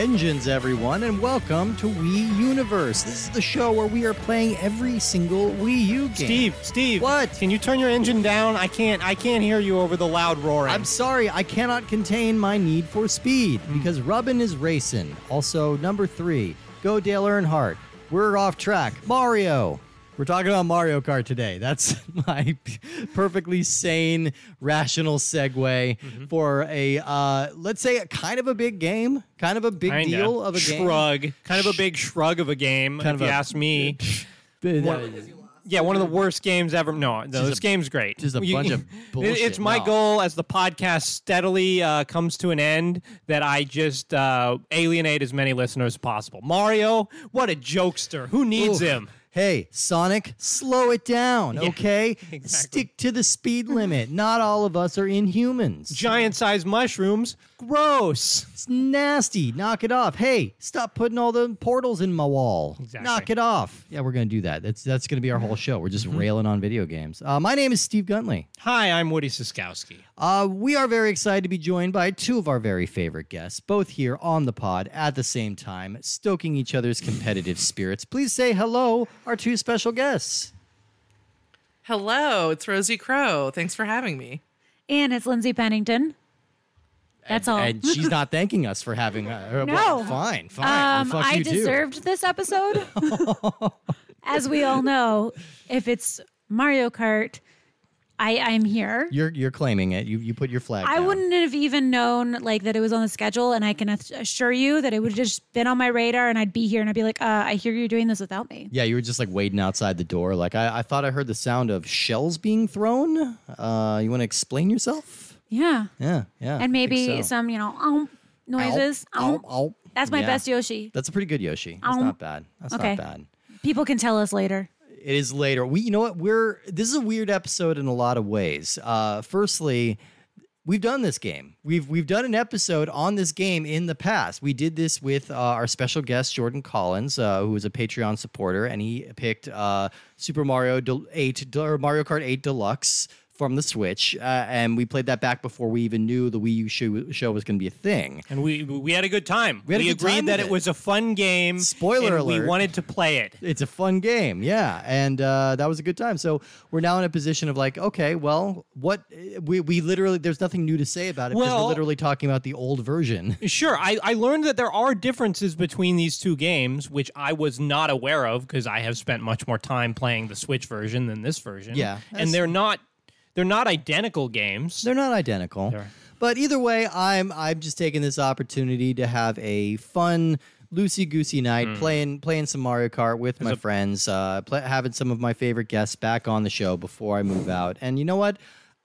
Engines, everyone, and welcome to Wii Universe. This is the show where we are playing every single Wii U game. Steve, Steve. What? Can you turn your engine down? I can't I can't hear you over the loud roaring. I'm sorry, I cannot contain my need for speed hmm. because Rubbin is racing. Also, number three, go Dale Earnhardt. We're off track. Mario. We're talking about Mario Kart today. That's my perfectly sane, rational segue for a, uh, let's say, a kind of a big game, kind of a big Kinda. deal of a game. shrug. Kind of a big shrug of a game, Kind if of you a- ask me. One- Yeah, one of the worst games ever. No, this a- game's great. just a bunch of bullshit. It's my No. goal as the podcast steadily uh, comes to an end that I just uh, alienate as many listeners as possible. Mario, what a jokester. Who needs Oof. him? Hey, Sonic, slow it down, okay? exactly. Stick to the speed limit. Not all of us are inhumans. Giant sized mushrooms. Gross. It's nasty. Knock it off. Hey, stop putting all the portals in my wall. Exactly. Knock it off. Yeah, we're gonna do that. That's that's gonna be our whole show. We're just Mm-hmm. railing on video games. Uh, my name is Steve Guntley. Hi, I'm Woody Siskowski. Uh, we are very excited to be joined by two of our very favorite guests, both here on the pod at the same time, stoking each other's competitive spirits. Please say hello, our two special guests. Hello, it's Rosie Crow. Thanks for having me. And it's Lindsay Pennington. That's all. And she's not thanking us for having her. No. Well, fine, fine. Um, fuck I you too. deserved this episode. As we all know, if it's Mario Kart, I I'm here. You're you're claiming it. You you put your flag. I down. wouldn't have even known like that it was on the schedule, and I can assure you that it would have just been on my radar, and I'd be here, and I'd be like, uh, "I hear you're doing this without me." Yeah, you were just like waiting outside the door. Like I, I thought I heard the sound of shells being thrown. Uh, you want to explain yourself? Yeah, Yeah, yeah. And maybe so. some you know um, noises. Ow, um. ow, ow. That's my Yeah. best Yoshi. That's a pretty good Yoshi. That's not bad. That's Okay. not bad. People can tell us later. It is later. We, you know what? We're this is a weird episode in a lot of ways. Uh, firstly, we've done this game. We've we've done an episode on this game in the past. We did this with uh, our special guest Jordan Collins, uh, who was a Patreon supporter, and he picked uh, Super Mario Eight or Mario Kart Eight Deluxe from the Switch, uh, and we played that back before we even knew the Wii U show, show was going to be a thing. And we we had a good time. We had a good agreed time that it it. was a fun game. Spoiler and We wanted to play it. it's a fun game yeah and uh, that was a good time so we're now in a position of like okay well what we, we literally there's nothing new to say about it because we're literally talking about the old version Sure, I, I learned that there are differences between these two games, which I was not aware of because I have spent much more time playing the Switch version than this version. Yeah, and they're not they're not identical games. they're not identical They're- but either way i'm i'm just taking this opportunity to have a fun loosey goosey night Hmm. playing playing some mario kart with my friends uh pla having some of my favorite guests back on the show before i move out and you know what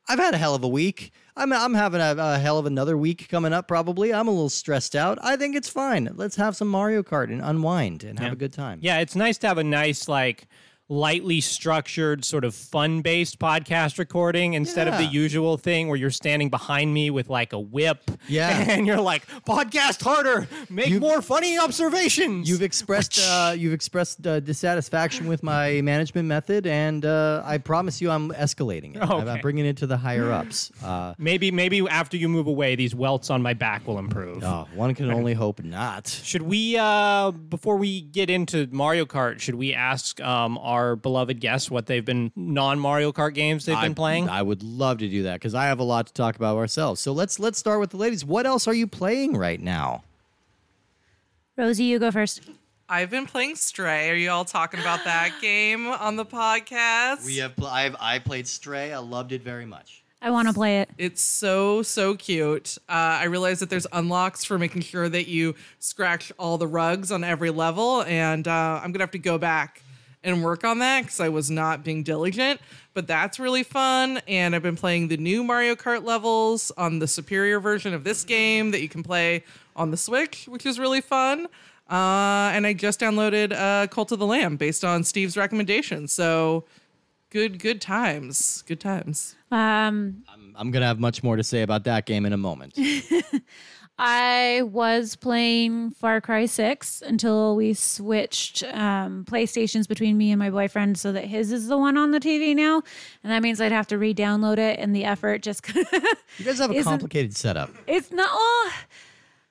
I've had a hell of a week. I'm, I'm having a, a hell of another week coming up, probably. I'm a little stressed out. I think it's fine. Let's have some Mario Kart and unwind and have a good time. Yeah, it's nice to have a nice like lightly structured sort of fun-based podcast recording instead of the usual thing where you're standing behind me with like a whip Yeah. and you're like podcast harder make You've- more funny observations You've expressed uh, you've expressed uh, dissatisfaction with my management method, and uh, I promise you, I'm escalating it. I'm- I'm Okay. bringing it to the higher ups. Uh, maybe maybe after you move away these welts on my back will improve oh, one can only hope not. Should we, uh, before we get into Mario Kart, should we ask um, our beloved guests what they've been non Mario Kart games they've I, been playing? I would love to do that because I have a lot to talk about ourselves. So let's let's start with the ladies. What else are you playing right now? Rosie, you go first. I've been playing Stray. Are you all talking about that game on the podcast? have. Pl- I've I played Stray. I loved it very much. I want to play it. It's so so cute. Uh, I realize that there's unlocks for making sure that you scratch all the rugs on every level, and uh, I'm gonna have to go back and work on that because I was not being diligent. But that's really fun, and I've been playing the new Mario Kart levels on the superior version of this game that you can play on the Switch, which is really fun. Uh, and I just downloaded uh, Cult of the Lamb based on Steve's recommendation. So good, good times, good times. Um, I'm, I'm gonna have much more to say about that game in a moment. I was playing Far Cry 6 until we switched um, PlayStations between me and my boyfriend so that his is the one on the TV now. And that means I'd have to re download it, and the effort just. You guys have a complicated setup. it's not. Oh,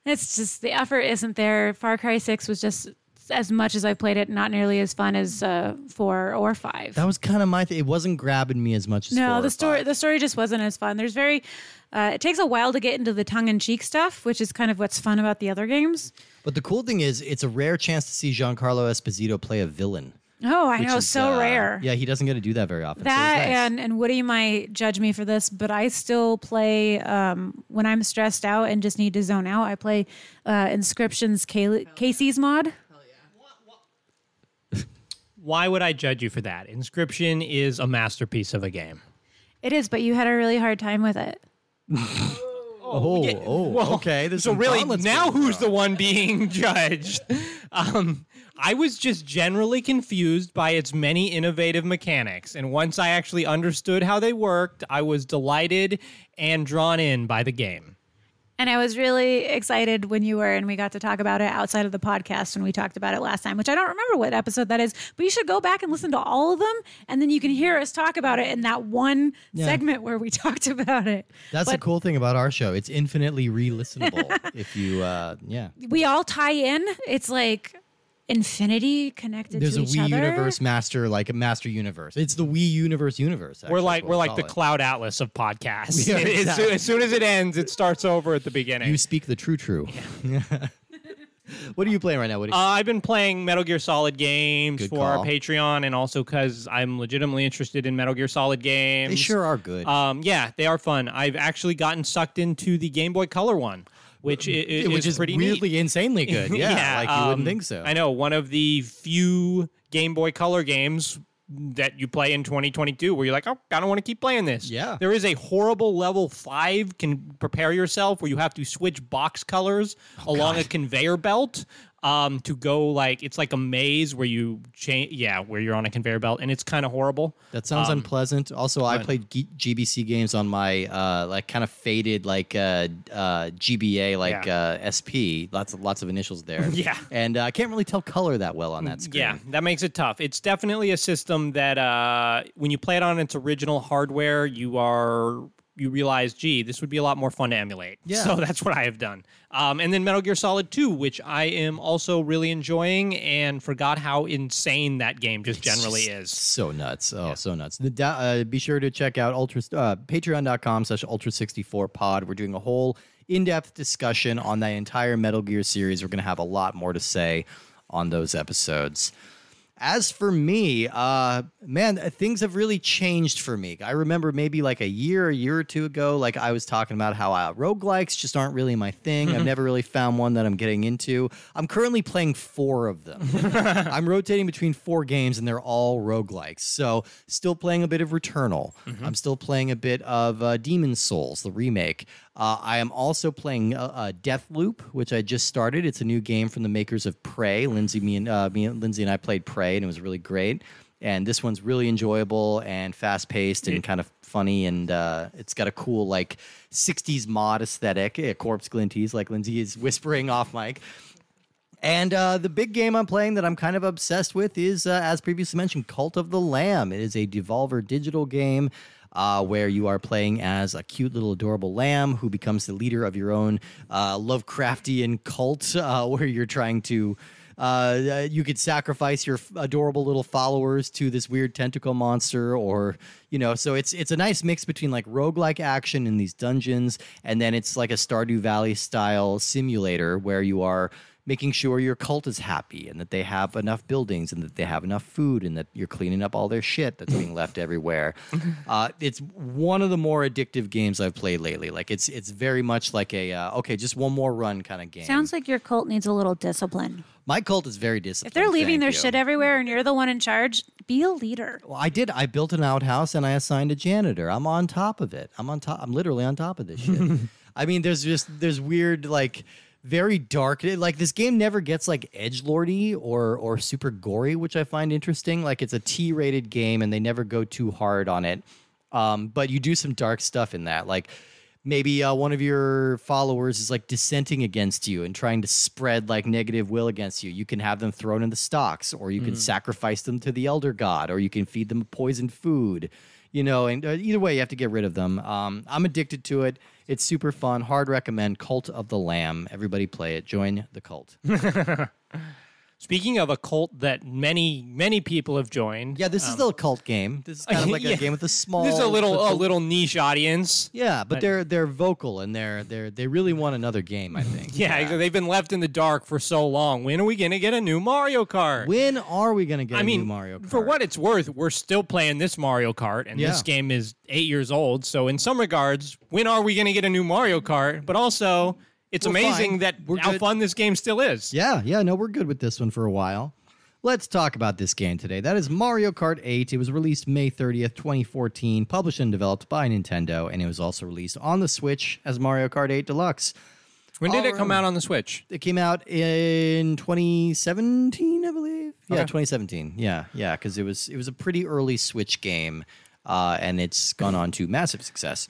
It's just the effort isn't there. Far Cry 6 was just as much as I played it, not nearly as fun as uh, 4 or 5. That was kind of my thing. It wasn't grabbing me as much as four no, or the story five. the story just wasn't as fun. There's very uh, it takes a while to get into the tongue in cheek stuff, which is kind of what's fun about the other games. But the cool thing is, it's a rare chance to see Giancarlo Esposito play a villain. Oh, I know, is, so uh, rare. Yeah, he doesn't get to do that very often. so That nice. and and Woody might judge me for this, but I still play um, when I'm stressed out and just need to zone out. I play uh, Inscryption's Kay- Kaycee's mod. Why would I judge you for that? Inscryption is a masterpiece of a game. It is, but you had a really hard time with it. oh, oh, okay. There's So some really, gauntlets now going who's on. the one being judged? Um, I was just generally confused by its many innovative mechanics, and once I actually understood how they worked, I was delighted and drawn in by the game. And I was really excited when you were, and we got to talk about it outside of the podcast when we talked about it last time, which I don't remember what episode that is, but you should go back and listen to all of them, and then you can hear us talk about it in that one segment where we talked about it. That's the But cool thing about our show. It's infinitely re-listenable. if you, uh, yeah. we all tie in. It's like infinity connected There's to a each Wii other. Universe master, like a master universe. It's the Wii Universe universe. We're like we're like the it. cloud atlas of podcasts. Yeah, As soon- as, soon as it ends, it starts over at the beginning. You speak the true true. what are you playing right now? What Uh, I've been playing Metal Gear Solid games Good for our. Patreon, and also because I'm legitimately interested in Metal Gear Solid games. they sure are good. Um, yeah, they are fun. I've actually gotten sucked into the Game Boy Color one, which i- i- which is pretty weirdly neat. insanely good. Yeah, like you wouldn't um, think so. I know one of the few Game Boy Color games that you play in 2022 where you're like, oh, I don't want to keep playing this. Yeah. There is a horrible level five. Can prepare yourself where you have to switch box colors Oh, along a conveyor belt. Um, to go like it's like a maze where you change, yeah, where you're on a conveyor belt, and it's kind of horrible. That sounds Um, unpleasant. Also, I played G- GBC games on my uh, like kind of faded like uh, uh, GBA like Yeah. uh, SP. Lots of lots of initials there. Yeah. and uh, I can't really tell color that well on that screen. Yeah, that makes it tough. It's definitely a system that uh, when you play it on its original hardware, you are you realize, gee, this would be a lot more fun to emulate. Yeah. So that's what I have done. Um, and then Metal Gear Solid 2, which I am also really enjoying, and forgot how insane that game just generally Just is. So nuts. Oh, so nuts. The, uh, be sure to check out ultra uh, patreon.com slash ultra 64 pod. We're doing a whole in-depth discussion on that entire Metal Gear series. We're going to have a lot more to say on those episodes. As for me, uh, man, things have really changed for me. I remember maybe like a year, a year or two ago, like I was talking about how uh, roguelikes just aren't really my thing. I've never really found one that I'm getting into. I'm currently playing four of them. I'm rotating between four games and they're all roguelikes. So, still playing a bit of Returnal. I'm still playing a bit of uh, Demon Souls, the remake. Uh, I am also playing uh, uh, Deathloop, which I just started. It's a new game from the makers of Prey. Lindsay, me and uh, me, Lindsay and I played Prey, and it was really great. And this one's really enjoyable and fast paced and kind of funny, and uh, it's got a cool like '60s mod aesthetic. Uh, corpse glinties, like Lindsay is whispering off mic. And uh, the big game I'm playing that I'm kind of obsessed with is, uh, as previously mentioned, Cult of the Lamb. It is a Devolver digital game uh, where you are playing as a cute little adorable lamb who becomes the leader of your own uh, Lovecraftian cult, uh, where you're trying to. Uh, you could sacrifice your adorable little followers to this weird tentacle monster, or you know. So it's it's a nice mix between like roguelike action in these dungeons, and then it's like a Stardew Valley style simulator where you are making sure your cult is happy and that they have enough buildings and that they have enough food and that you're cleaning up all their shit that's being left everywhere. Uh, it's one of the more addictive games I've played lately. Like it's it's very much like a uh, okay, just one more run kind of game. Sounds like your cult needs a little discipline. My cult is very disciplined. If they're leaving their you. shit everywhere and you're the one in charge, be a leader. Well, I did. I built an outhouse and I assigned a janitor. I'm on top of it. I'm on top. I'm literally on top of this shit. I mean, there's just there's weird like very dark. Like this game never gets like edge lordy or or super gory, which I find interesting. Like it's a T-rated game and they never go too hard on it. Um, but you do some dark stuff in that. Like maybe uh, one of your followers is like dissenting against you and trying to spread like negative will against you. You can have them thrown in the stocks, or you can sacrifice them to the elder god, or you can feed them poisoned food. You know, and uh, either way, you have to get rid of them. Um, I'm addicted to it. It's super fun. Hard recommend. Cult of the Lamb. Everybody play it. Join the cult. Speaking of a cult that many many people have joined. Yeah, this is um, the cult game. This is kind of like Yeah. a game with a small. This is a little a little niche audience. Yeah, but they're they're vocal and they're they're they really want another game. I think. Yeah, they've been left in the dark for so long. When are we gonna get a new Mario Kart? When are we gonna get I a mean, new Mario Kart? for what it's worth, we're still playing this Mario Kart, and this game is eight years old. So, in some regards, when are we going to get a new Mario Kart? But also, it's We're amazing fine. that We're how good. fun this game still is. Yeah, yeah, no, we're good with this one for a while. Let's talk about this game today. That is Mario Kart 8. It was released May 30th, 2014, published and developed by Nintendo, and it was also released on the Switch as Mario Kart 8 Deluxe. When did it come out on the Switch? It came out in 2017, I believe. Yeah, Okay. 2017. Yeah, yeah, because it was it was a pretty early Switch game, uh, and it's gone on to massive success.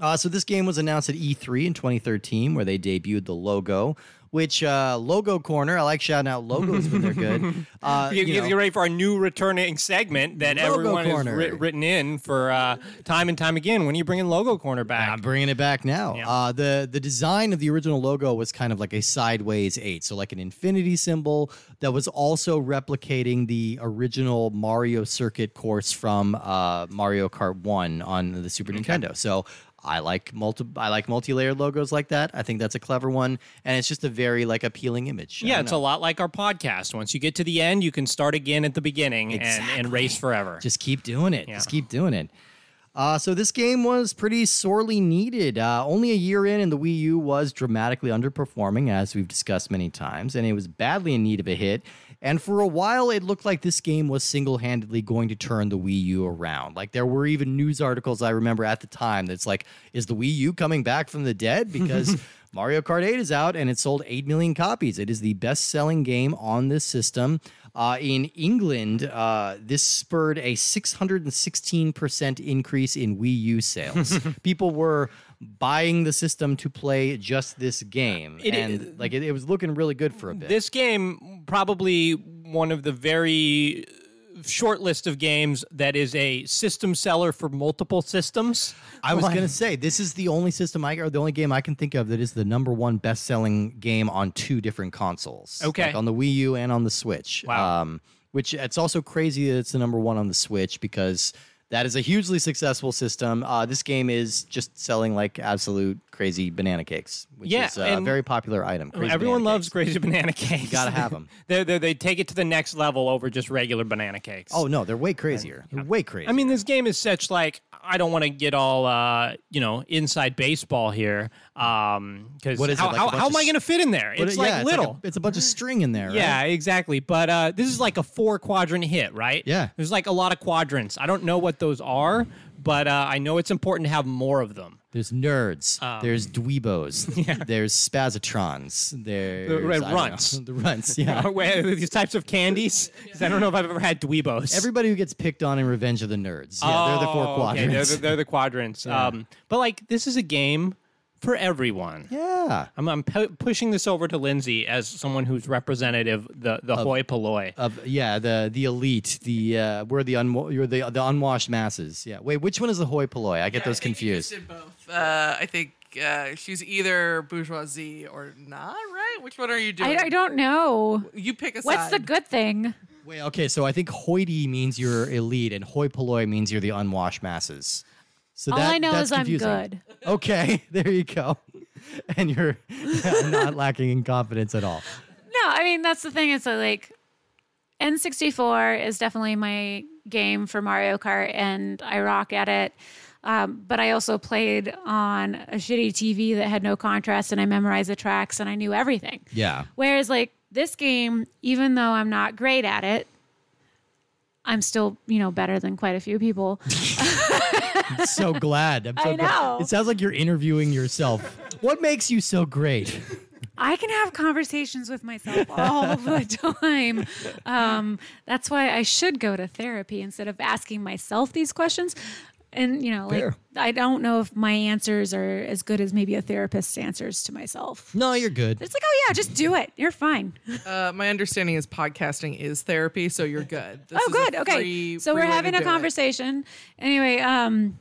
Uh, so this game was announced at E3 in 2013, where they debuted the logo. Which uh, logo corner? I like shouting out logos when they're good. Uh, You, you know, get ready for our new returning segment that everyone has Corner. writ- written in for uh, time and time again. When are you bringing Logo Corner back? I'm bringing it back now. Yeah. Uh, the the design of the original logo was kind of like a sideways eight, so like an infinity symbol that was also replicating the original Mario circuit course from uh, Mario Kart One on the Super Nintendo. So. I like multi I like multi-layered logos like that. I think that's a clever one, and it's just a very like appealing image. Yeah, it's know. a lot like our podcast. Once you get to the end, you can start again at the beginning and, and race forever. Just keep doing it. Just keep doing it. Uh, so this game was pretty sorely needed. Uh, only a year in, and the Wii U was dramatically underperforming, as we've discussed many times, and it was badly in need of a hit. And for a while, it looked like this game was single-handedly going to turn the Wii U around. Like there were even news articles I remember at the time that's like, "Is the Wii U coming back from the dead?" Because Mario Kart 8 is out and it sold 8 million copies. It is the best-selling game on this system. Uh, in England, uh, this spurred a 616% increase in Wii U sales. People were buying the system to play just this game, It- and like it, it was looking really good for a bit. This game probably one of the very short list of games that is a system seller for multiple systems. I was gonna say this is the only system I or the only game I can think of that is the number one best-selling game on two different consoles. Okay. like on the Wii U and on the Switch. Wow. Um, which it's also crazy that it's the number one on the Switch because that is a hugely successful system. Uh, this game is just selling like absolute crazy banana cakes, which Yeah, is uh, a very popular item. Crazy Everyone loves cakes. crazy banana cakes. You gotta have 'em. they they take it to the next level over just regular banana cakes. Oh no, they're way crazier. They're way crazier. I mean, this game is such like I don't want to get all uh, you know inside baseball here, um, because What is it, how, like how, how am I going to fit in there? It's it- like yeah, little. a, it's a bunch of string in there. Yeah, right? exactly. But uh, this is like a four quadrant hit, right? Yeah. There's like a lot of quadrants. I don't know what those are, but uh, I know it's important to have more of them. There's nerds. Um, there's dweebos. There's spazatrons. There's I don't know, runts. The runts. Yeah. Where- These types of candies. 'Cause I don't know if I've ever had dweebos. Everybody who gets picked on in Revenge of the Nerds. Yeah, they're the four Oh, okay, quadrants. They're, the, they're the quadrants. Um, but like, this is a game for everyone. yeah. I'm, I'm pu- pushing this over to Lindsay as someone who's representative the the hoi polloi. Of yeah, the the elite, the uh, we're the unwa- you're the the unwashed masses. Yeah. Wait, which one is the hoi polloi? I get those confused. Did both. Uh, I think uh, she's either bourgeoisie or not. Right? Which one are you doing? I, I don't know. You pick a What's the good thing? Wait, okay, so I think hoity means you're elite, and hoi polloi means you're the unwashed masses. So All that, I know that's is I'm confusing. good. Okay, there you go. And you're not lacking in confidence at all. No, I mean that's the thing. It's like N64 is definitely my game for Mario Kart, and I rock at it. Um, but I also played on a shitty TV that had no contrast, and I memorized the tracks, and I knew everything. Yeah. Whereas like this game, even though I'm not great at it, I'm still you know better than quite a few people. I'm so glad. I'm so I glad. know. It sounds like you're interviewing yourself. What makes you so great? I can have conversations with myself all the time. Um, that's why I should go to therapy instead of asking myself these questions. And you know, like Fair. I don't know if my answers are as good as maybe a therapist's answers to myself. No, you're good. It's like, oh yeah, just do it. You're fine. Uh, my understanding is podcasting is therapy, so you're good. This oh is good. Okay. free- so free we're having a do it. conversation. Anyway, um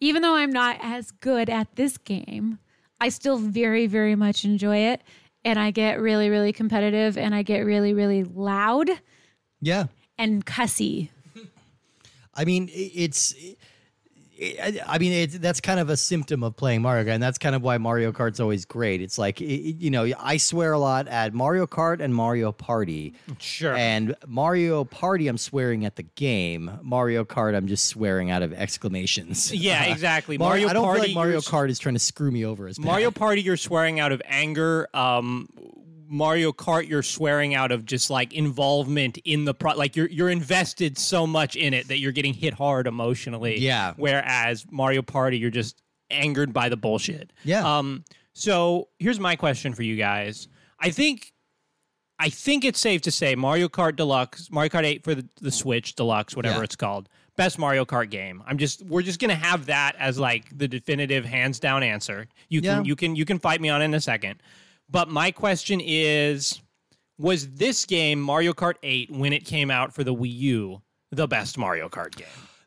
even though I'm not as good at this game, I still very, very much enjoy it. And I get really, really competitive and I get really, really loud Yeah. and cussy. I mean, it's. i mean, that's kind of a symptom of playing Mario Kart, and that's kind of why Mario Kart's always great. It's like, you know, I swear a lot at Mario Kart and Mario Party. Sure. And Mario Party, I'm swearing at the game. Mario Kart, I'm just swearing out of exclamations. Yeah, exactly. Mario, Mario I don't Party, feel like Mario Kart is trying to screw me over as bad. Mario Party, you're swearing out of anger. Um, Mario Kart, you're swearing out of just like involvement in the pro. Like you're you're invested so much in it that you're getting hit hard emotionally. Yeah. Whereas Mario Party, you're just angered by the bullshit. Yeah. Um. So here's my question for you guys. I think. I think it's safe to say Mario Kart Deluxe, Mario Kart 8 for the, the Switch Deluxe, whatever Yeah. it's called, best Mario Kart game. I'm just we're just gonna have that as like the definitive hands down answer. You can you can you can fight me on it in a second. But my question is was this game Mario Kart 8 when it came out for the Wii U the best Mario Kart game?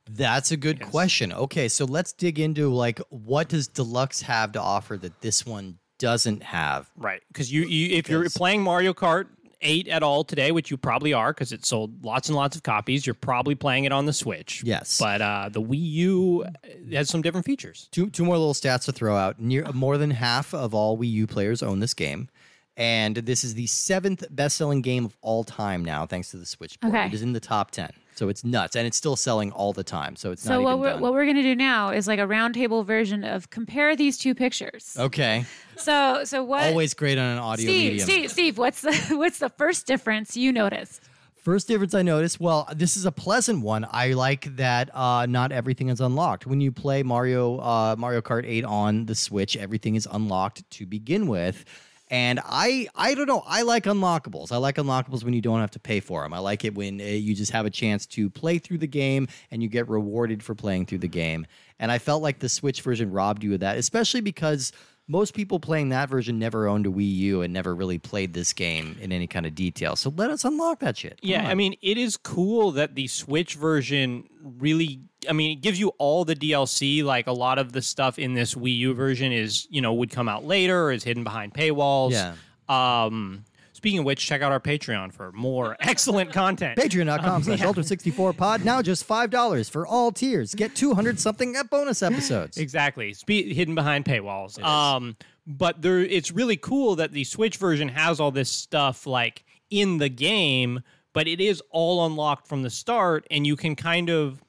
That's a good question. Okay, so let's dig into like what does Deluxe have to offer that this one doesn't have? Right. Because you, you if you're playing Mario Kart 8 at all today, which you probably are because it sold lots and lots of copies, you're probably playing it on the Switch. Yes. But uh, the Wii U has some different features. Two two more little stats to throw out. Near more than half of all Wii U players own this game. And this is the seventh best-selling game of all time now, thanks to the Switch board. Okay. It is in the top ten, so it's nuts, and it's still selling all the time. So it's So not what even we're done. what we're gonna do now is like a roundtable version of compare these two pictures. okay, So so what always great on an audio Steve, medium. Steve, Steve, what's the what's the first difference you noticed? First difference I noticed, well, this is a pleasant one. I like that uh, not everything is unlocked. When you play Mario uh, Mario Kart 8 on the Switch, everything is unlocked to begin with. And I I don't know, I like unlockables. I like unlockables when you don't have to pay for them. I like it when uh, you just have a chance to play through the game and you get rewarded for playing through the game. And I felt like the Switch version robbed you of that, especially because most people playing that version never owned a Wii U and never really played this game in any kind of detail. So let us unlock that shit. Come Yeah, on. I mean, it is cool that the Switch version really. I mean, it gives you all the DLC. Like a lot of the stuff in this Wii U version is, you know, would come out later or is hidden behind paywalls. Yeah. Um, speaking of which, check out our Patreon for more excellent content. Patreon.com slash Ultra64pod. Now just $5 for all tiers. Get 200 something bonus episodes. Exactly. Spe- hidden behind paywalls. Um, but there, it's really cool that the Switch version has all this stuff like in the game, but it is all unlocked from the start, and you can kind of.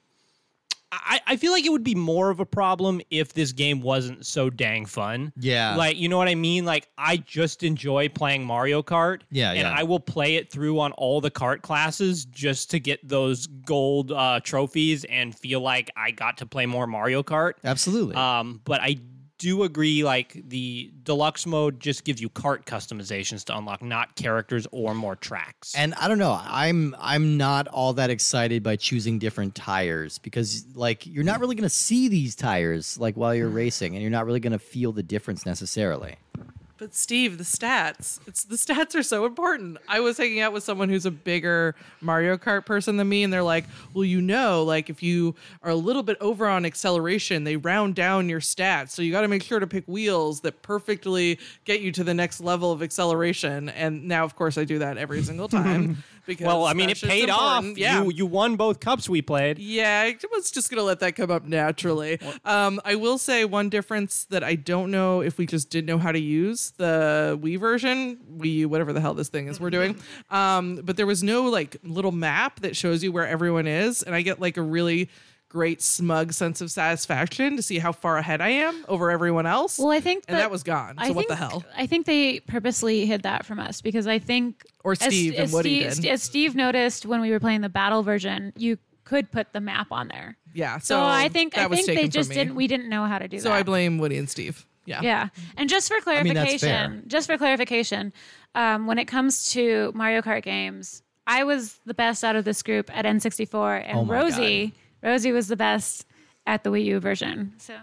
I, I feel like it would be more of a problem if this game wasn't so dang fun. Yeah. Like, you know what I mean? Like, I just enjoy playing Mario Kart. Yeah, And yeah. I will play it through on all the kart classes just to get those gold uh, trophies and feel like I got to play more Mario Kart. Absolutely. Um, but I do agree, like the deluxe mode just gives you cart customizations to unlock, not characters or more tracks. and I don't know. I'm I'm not all that excited by choosing different tires because like you're not really going to see these tires like while you're racing and you're not really going to feel the difference necessarily. But Steve, the stats. It's the stats are so important. I was hanging out with someone who's a bigger Mario Kart person than me, and they're like, Well, you know, like if you are a little bit over on acceleration, they round down your stats. So you gotta make sure to pick wheels that perfectly get you to the next level of acceleration. And now of course I do that every single time. Because well, I mean, it shit's paid off. Yeah. You you won both cups we played. Yeah, I was just gonna let that come up naturally. Um, I will say one difference that I don't know if we just didn't know how to use the Wii version, Wii U, whatever the hell this thing is we're doing. Um, but there was no like little map that shows you where everyone is, and I get like a really great smug sense of satisfaction to see how far ahead I am over everyone else. Well, I think and that was gone. So I what the hell? I think they purposely hid that from us because I think Or as- Steve and as Woody Steve, did. As Steve noticed when we were playing the battle version, you could put the map on there. Yeah. So, So, I think I think they just didn't. We didn't know how to do So that. So I blame Woody and Steve. Yeah. Yeah. And just for mean, that's clarification, just for clarification, um, when it comes to Mario Kart games, I was the best out of this group at N64, and Oh my Rosie, Rosie was the best at the Wii U version. So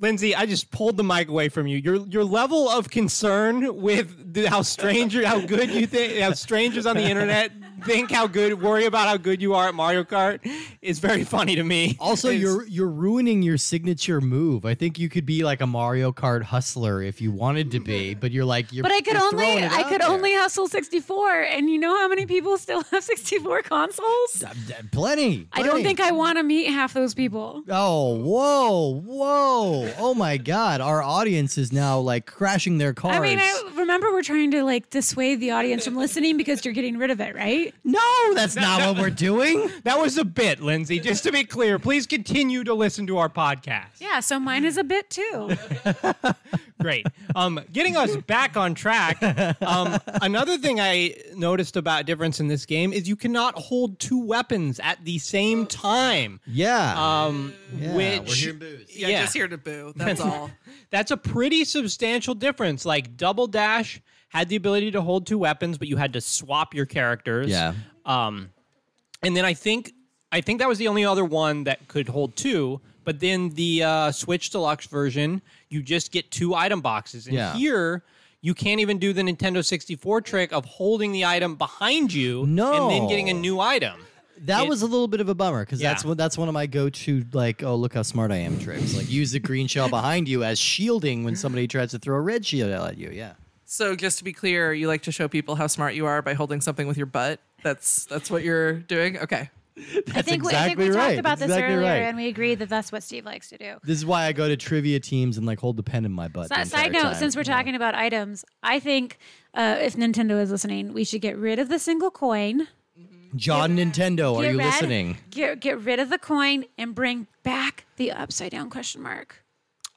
Lindsay, I just pulled the mic away from you. Your your level of concern with the, how stranger, how good you think, how strangers on the internet think how good, worry about how good you are at Mario Kart is very funny to me. Also, It's- you're you're ruining your signature move. I think you could be like a Mario Kart hustler if you wanted to be, but you're like you're. But I could only throwing it I could there. only hustle 64 and you know how many people still have 64 consoles? D- Plenty, I don't think I want to meet half those people. Oh, whoa, whoa. Oh my God. Our audience is now like crashing their cars. I mean, I remember we're trying to like dissuade the audience from listening because you're getting rid of it, right? no, that's not what we're doing. that was a bit, Lindsay. Just to be clear, please continue to listen to our podcast. Yeah, so mine is a bit too. Great. Um, getting us back on track. Um, another thing I noticed about difference in this game is you cannot hold two weapons at the same time. Yeah. Um, Yeah, which we're hearing boos. Yeah, Yeah. just here to boo. That's all. that's a pretty substantial difference. Like Double Dash had the ability to hold two weapons, but you had to swap your characters. Yeah. Um, and then I think I think that was the only other one that could hold two. But then the uh, Switch Deluxe version, you just get two item boxes. And Yeah. here, you can't even do the Nintendo 64 trick of holding the item behind you and then getting a new item. That It- was a little bit of a bummer because that's Yeah. what that's one of my go-to like oh look how smart I am tricks like use the green shell behind you as shielding when somebody tries to throw a red shield at you yeah So just to be clear, you like to show people how smart you are by holding something with your butt. That's that's what you're doing. Okay. I think we, I think exactly we right. talked about this exactly earlier right. and we agreed that that's what Steve likes to do. this is why I go to trivia teams and like hold the pen in my butt Si- Side note, time. since we're Yeah. talking about items, I think uh, if Nintendo is listening, we should get rid of the single coin. John Nintendo are you rid- listening Get get rid of the coin and bring back the upside down question mark.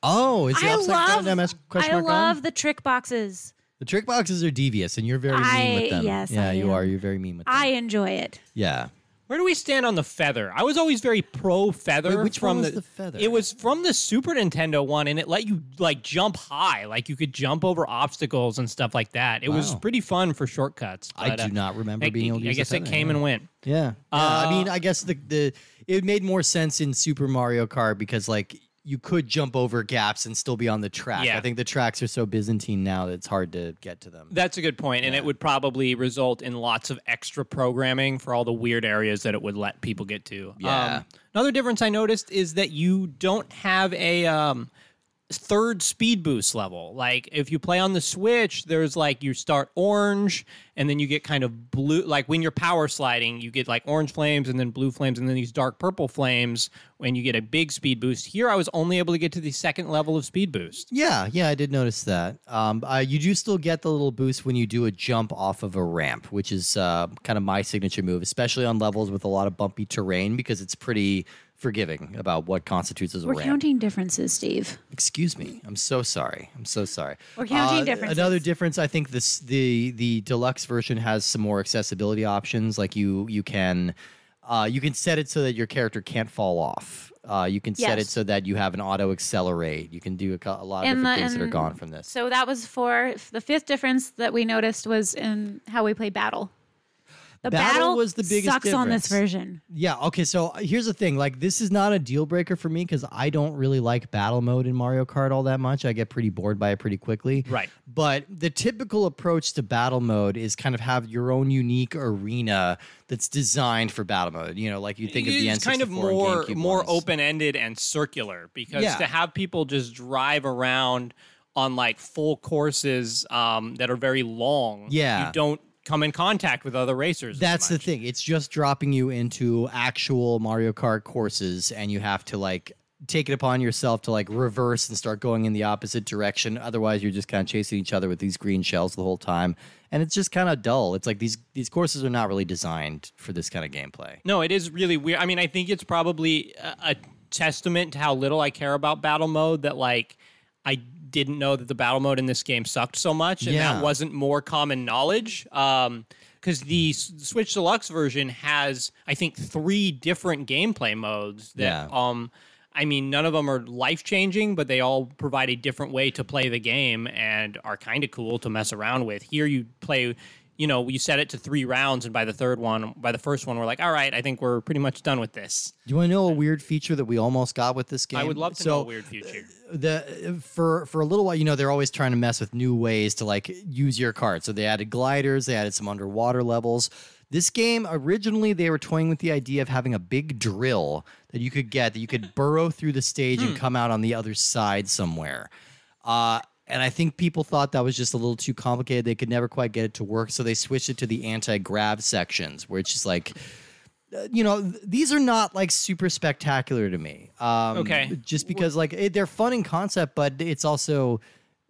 oh is the I upside down MS question I mark I love on? the trick boxes. the trick boxes are devious and you're very mean with them yes, yeah I you am. are you're very mean with them I enjoy it. yeah Where do we stand on the feather? I was always very pro feather. Wait, which from one was the feather? It was from the Super Nintendo one, and it let you like jump high, like you could jump over obstacles and stuff like that. It was pretty fun for shortcuts. I do uh, not remember I, being able to I use the guess it came yeah. and went. Yeah. Yeah, I Uh, mean, I guess the the it made more sense in Super Mario Kart because like you could jump over gaps and still be on the track. Yeah. I think the tracks are so Byzantine now that it's hard to get to them. That's a good point, and it would probably result in lots of extra programming for all the weird areas that it would let people get to. Yeah. Um, another difference I noticed is that you don't have a um, third speed boost level. Like if you play on the Switch, there's like you start orange and then you get kind of blue. Like when you're power sliding, you get like orange flames and then blue flames and then these dark purple flames when you get a big speed boost. Here, I was only able to get to the second level of speed boost. Yeah, yeah, I did notice that. Um, uh, you do still get the little boost when you do a jump off of a ramp, which is uh, kind of my signature move, especially on levels with a lot of bumpy terrain because it's pretty forgiving about what constitutes as a We're ramp. counting differences, Steve. Excuse me. I'm so sorry. I'm so sorry. We're counting Uh, differences. Another difference, I think this the the deluxe version has some more accessibility options. Like you you can uh, you can set it so that your character can't fall off. Uh, you can set it so that you have an auto accelerate. You can do a, a lot of And different the- things that are gone from this. So that was for the fifth difference that we noticed was in how we play battle. The Battle battle, was the biggest sucks on this version. Yeah. Okay. So uh, here's the thing. Like, this is not a deal breaker for me because I don't really like battle mode in Mario Kart all that much. I get pretty bored by it pretty quickly. Right. But the typical approach to battle mode is kind of have your own unique arena that's designed for battle mode. You know, like you think of the N64 kind of more GameCube more open ended and circular because Yeah. to have people just drive around on like full courses um, that are very long, Yeah. you don't come in contact with other racers. That's the thing. It's just dropping you into actual Mario Kart courses, and you have to like take it upon yourself to like reverse and start going in the opposite direction. Otherwise, you're just kind of chasing each other with these green shells the whole time, and it's just kind of dull. It's like these these courses are not really designed for this kind of gameplay. No, it is really weird. I mean, I think it's probably a, a testament to how little I care about battle mode that like I didn't know that the battle mode in this game sucked so much, and Yeah. that wasn't more common knowledge. Um, because the S- Switch Deluxe version has, I think, three different gameplay modes that, Yeah. um, I mean, none of them are life changing, but they all provide a different way to play the game and are kind of cool to mess around with. Here, you play you know, we set it to three rounds, and by the third one, by the first one, we're like, all right, I think we're pretty much done with this. Do you want to know a weird feature that we almost got with this game? I would love to so, know a weird feature. the for for a little while, you know, they're always trying to mess with new ways to like use your card. So they added gliders, they added some underwater levels. This game originally they were toying with the idea of having a big drill that you could get that you could burrow through the stage and come out on the other side somewhere. Uh, and I think people thought that was just a little too complicated. They could never quite get it to work, so they switched it to the anti-grav sections, where it's just like uh, you know, th- these are not like super spectacular to me. Um, Okay. Just because like it, they're fun in concept, but it's also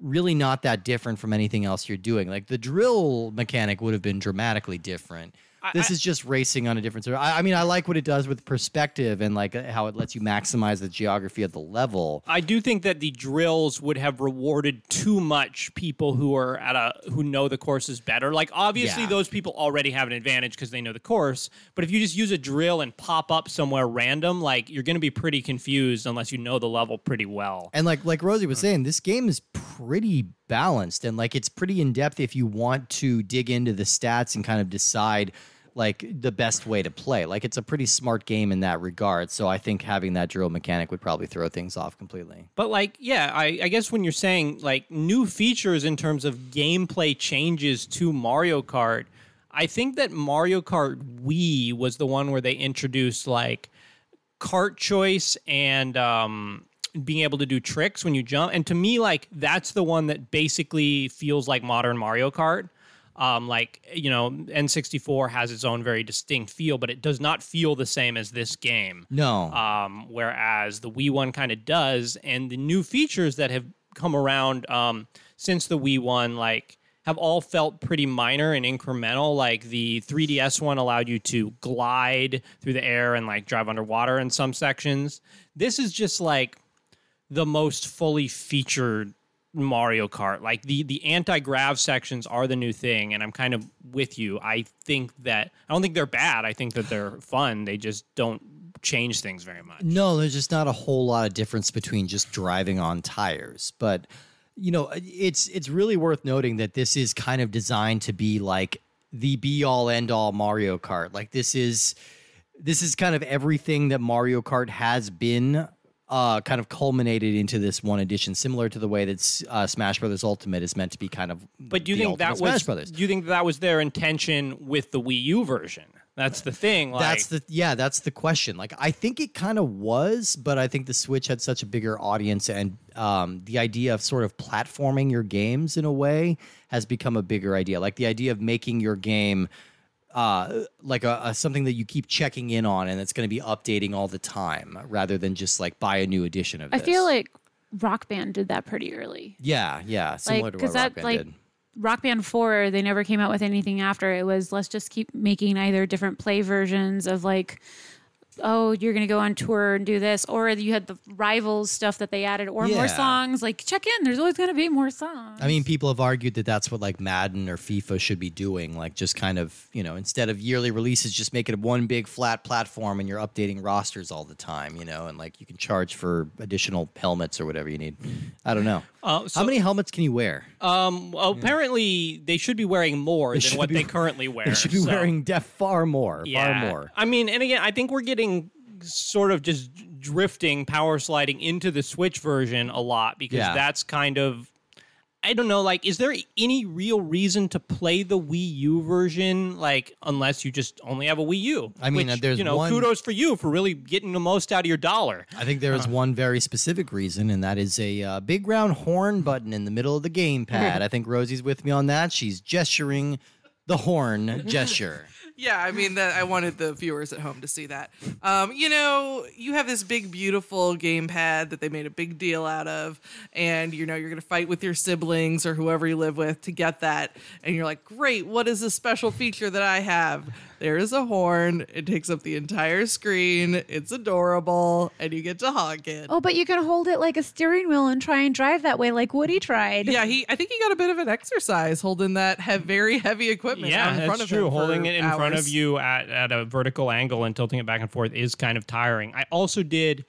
really not that different from anything else you're doing. Like the drill mechanic would have been dramatically different. This is just racing on a different. I, I mean, I like what it does with perspective and like uh, how it lets you maximize the geography of the level. I do think that the drills would have rewarded too much people who are at a who know the courses better. Like obviously Yeah. those people already have an advantage because they know the course. But if you just use a drill and pop up somewhere random, like you're going to be pretty confused unless you know the level pretty well. And like like Rosie was saying, this game is pretty balanced and like it's pretty in depth if you want to dig into the stats and kind of decide like the best way to play. Like it's a pretty smart game in that regard. So I think having that drill mechanic would probably throw things off completely. But like, yeah, I, I guess when you're saying like new features in terms of gameplay changes to Mario Kart, I think that Mario Kart Wii was the one where they introduced like cart choice and um, being able to do tricks when you jump. And to me, like that's the one that basically feels like modern Mario Kart. Um, like you know, N64 has its own very distinct feel, but it does not feel the same as this game No. um, whereas the Wii one kind of does. And the new features that have come around um, since the Wii one, like, have all felt pretty minor and incremental. Like the 3DS one allowed you to glide through the air and like drive underwater in some sections. This is just like the most fully featured Mario Kart. Like the the anti-grav sections are the new thing and I'm kind of with you. I think that I don't think they're bad. I think that they're fun. They just don't change things very much. No, there's just not a whole lot of difference between just driving on tires. But you know, it's it's really worth noting that this is kind of designed to be like the be all end all Mario Kart. Like this is this is kind of everything that Mario Kart has been uh, kind of culminated into this one edition, similar to the way that uh, Smash Brothers Ultimate is meant to be kind of. But do you think that Smash was Brothers? do you think that was their intention with the Wii U version? That's the thing. Like, that's the yeah that's the question like i think it kind of was but i think the switch had such a bigger audience and um, the idea of sort of platforming your games in a way has become a bigger idea like the idea of making your game uh, like a, a something that you keep checking in on and it's going to be updating all the time rather than just like buy a new edition of I this. feel like Rock Band did that pretty early. yeah yeah similar like to what Rock that Band like did Rock Band 4 they never came out with anything after it was let's just keep making either different play versions of like oh you're gonna go on tour and do this or you had the rivals stuff that they added or Yeah. more songs like check in there's always gonna be more songs I mean, people have argued that that's what like Madden or FIFA should be doing. Like, just kind of, you know, instead of yearly releases, just make it one big flat platform and you're updating rosters all the time, you know, and like you can charge for additional helmets or whatever you need. I don't know. Uh, so, How many helmets can you wear? Um, well, apparently they should be wearing more should than what be- they currently wear. They should be so- wearing def far more, yeah. far more. I mean, and again, I think we're getting sort of just drifting, power sliding into the Switch version a lot because Yeah. that's kind of. I don't know. Like, is there any real reason to play the Wii U version? Like, unless you just only have a Wii U. I mean, Which, there's you know, one- kudos for you for really getting the most out of your dollar. I think there is one very specific reason, and that is a uh, big round horn button in the middle of the gamepad. I think Rosie's with me on that. She's gesturing the horn gesture. Yeah, I mean that I wanted the viewers at home to see that. Um, you know, you have this big, beautiful gamepad that they made a big deal out of, and you know you're gonna fight with your siblings or whoever you live with to get that, and you're like, great, what is this special feature that I have? There is a horn. It takes up the entire screen. It's adorable, and you get to honk it. oh but you can hold it like a steering wheel and try and drive that way like Woody tried Yeah, he. I think he got a bit of an exercise holding that he- very heavy equipment. Yeah, out in that's of true. him Holding it in front of you at, at a vertical angle and tilting it back and forth is kind of tiring. I also did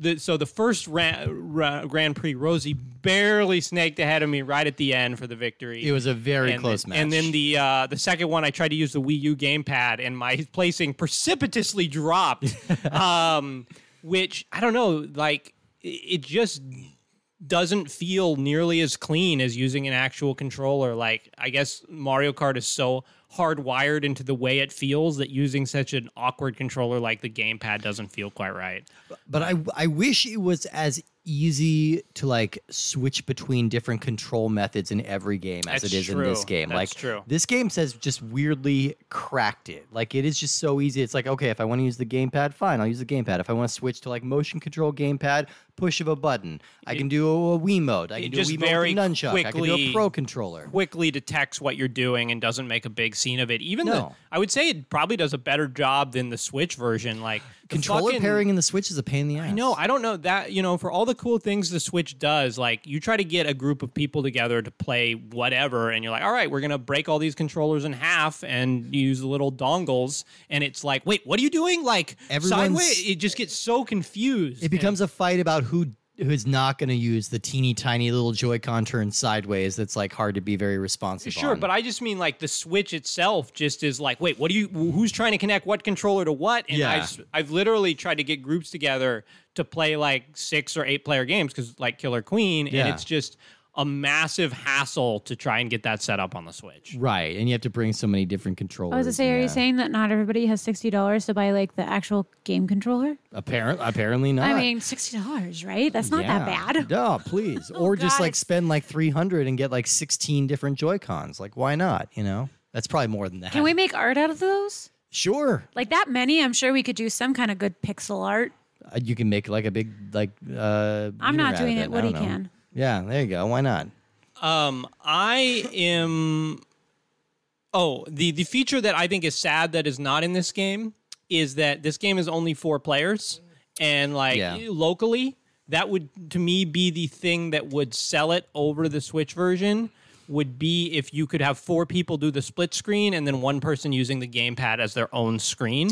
the- So the first ra- ra- Grand Prix, Rosie barely snaked ahead of me right at the end for the victory. It was a very and close match. And then the uh, the second one, I tried to use the Wii U gamepad, and my placing precipitously dropped. um, which I don't know, like it, it just doesn't feel nearly as clean as using an actual controller. Like I guess Mario Kart is so hardwired into the way it feels that using such an awkward controller like the gamepad doesn't feel quite right. But I I wish it was as easy to like switch between different control methods in every game as That's it is in this game. That's like true. this game says just weirdly cracked it. Like it is just so easy. It's like okay, if I want to use the gamepad, fine, I'll use the gamepad. If I want to switch to like motion control gamepad, push of a button. I can do a, a Wii mode. I can do a Wii mode very with a nunchuck. I can do a pro controller. quickly detects what you're doing and doesn't make a big scene of it. Even No. I would say it probably does a better job than the Switch version. Like the Controller fucking- pairing in the Switch is a pain in the ass. I know. I don't know that, you know, for all the cool things the Switch does, like you try to get a group of people together to play whatever, and you're like, all right, we're going to break all these controllers in half and use little dongles. And it's like, wait, what are you doing? Like, Everyone's- sideways? It just gets so confused. It becomes a fight about who who's not going to use the teeny tiny little Joy-Con turn sideways. That's like hard to be very responsive. Sure, on. but I just mean like the Switch itself just is like, wait, what do you? Who's trying to connect what controller to what? And Yeah. I've I've literally tried to get groups together to play like six or eight player games because like Killer Queen, Yeah. and it's just a massive hassle to try and get that set up on the Switch. right, and you have to bring so many different controllers. I was to say, are yeah. you saying that not everybody has sixty dollars to buy like the actual game controller? Apparent, apparently not. I mean, sixty dollars, right? That's not that bad. No, please. or just like spend like 300 and get like 16 different Joy-Cons. Like why not, you know? That's probably more than that. Can we make art out of those? Sure. Like that many? I'm sure we could do some kind of good pixel art. Uh, You can make like a big like uh I'm not doing it. it. I Woody don't know. can. Yeah, there you go. Why not? Um, I am. Oh, the the feature that I think is sad that is not in this game is that this game is only four players, and like Yeah. locally, that would to me be the thing that would sell it over the Switch version. Would be if you could have four people do the split screen and then one person using the gamepad as their own screen.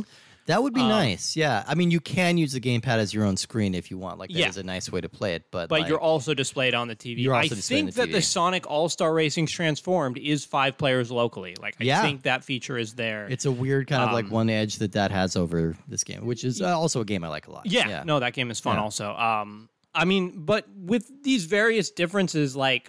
That would be Um, nice. Yeah. I mean, you can use the gamepad as your own screen if you want. Like that is Yeah. a nice way to play it, but But like, you're also displayed on the TV. You're also I displayed on think the that the Sonic All Star Racing's Transformed is five players locally. Like I Yeah. think that feature is there. it's a weird kind of like Um, one edge that that has over this game, which is uh, also a game I like a lot. Yeah, no, that game is fun Yeah. also. Um, I mean, but with these various differences, like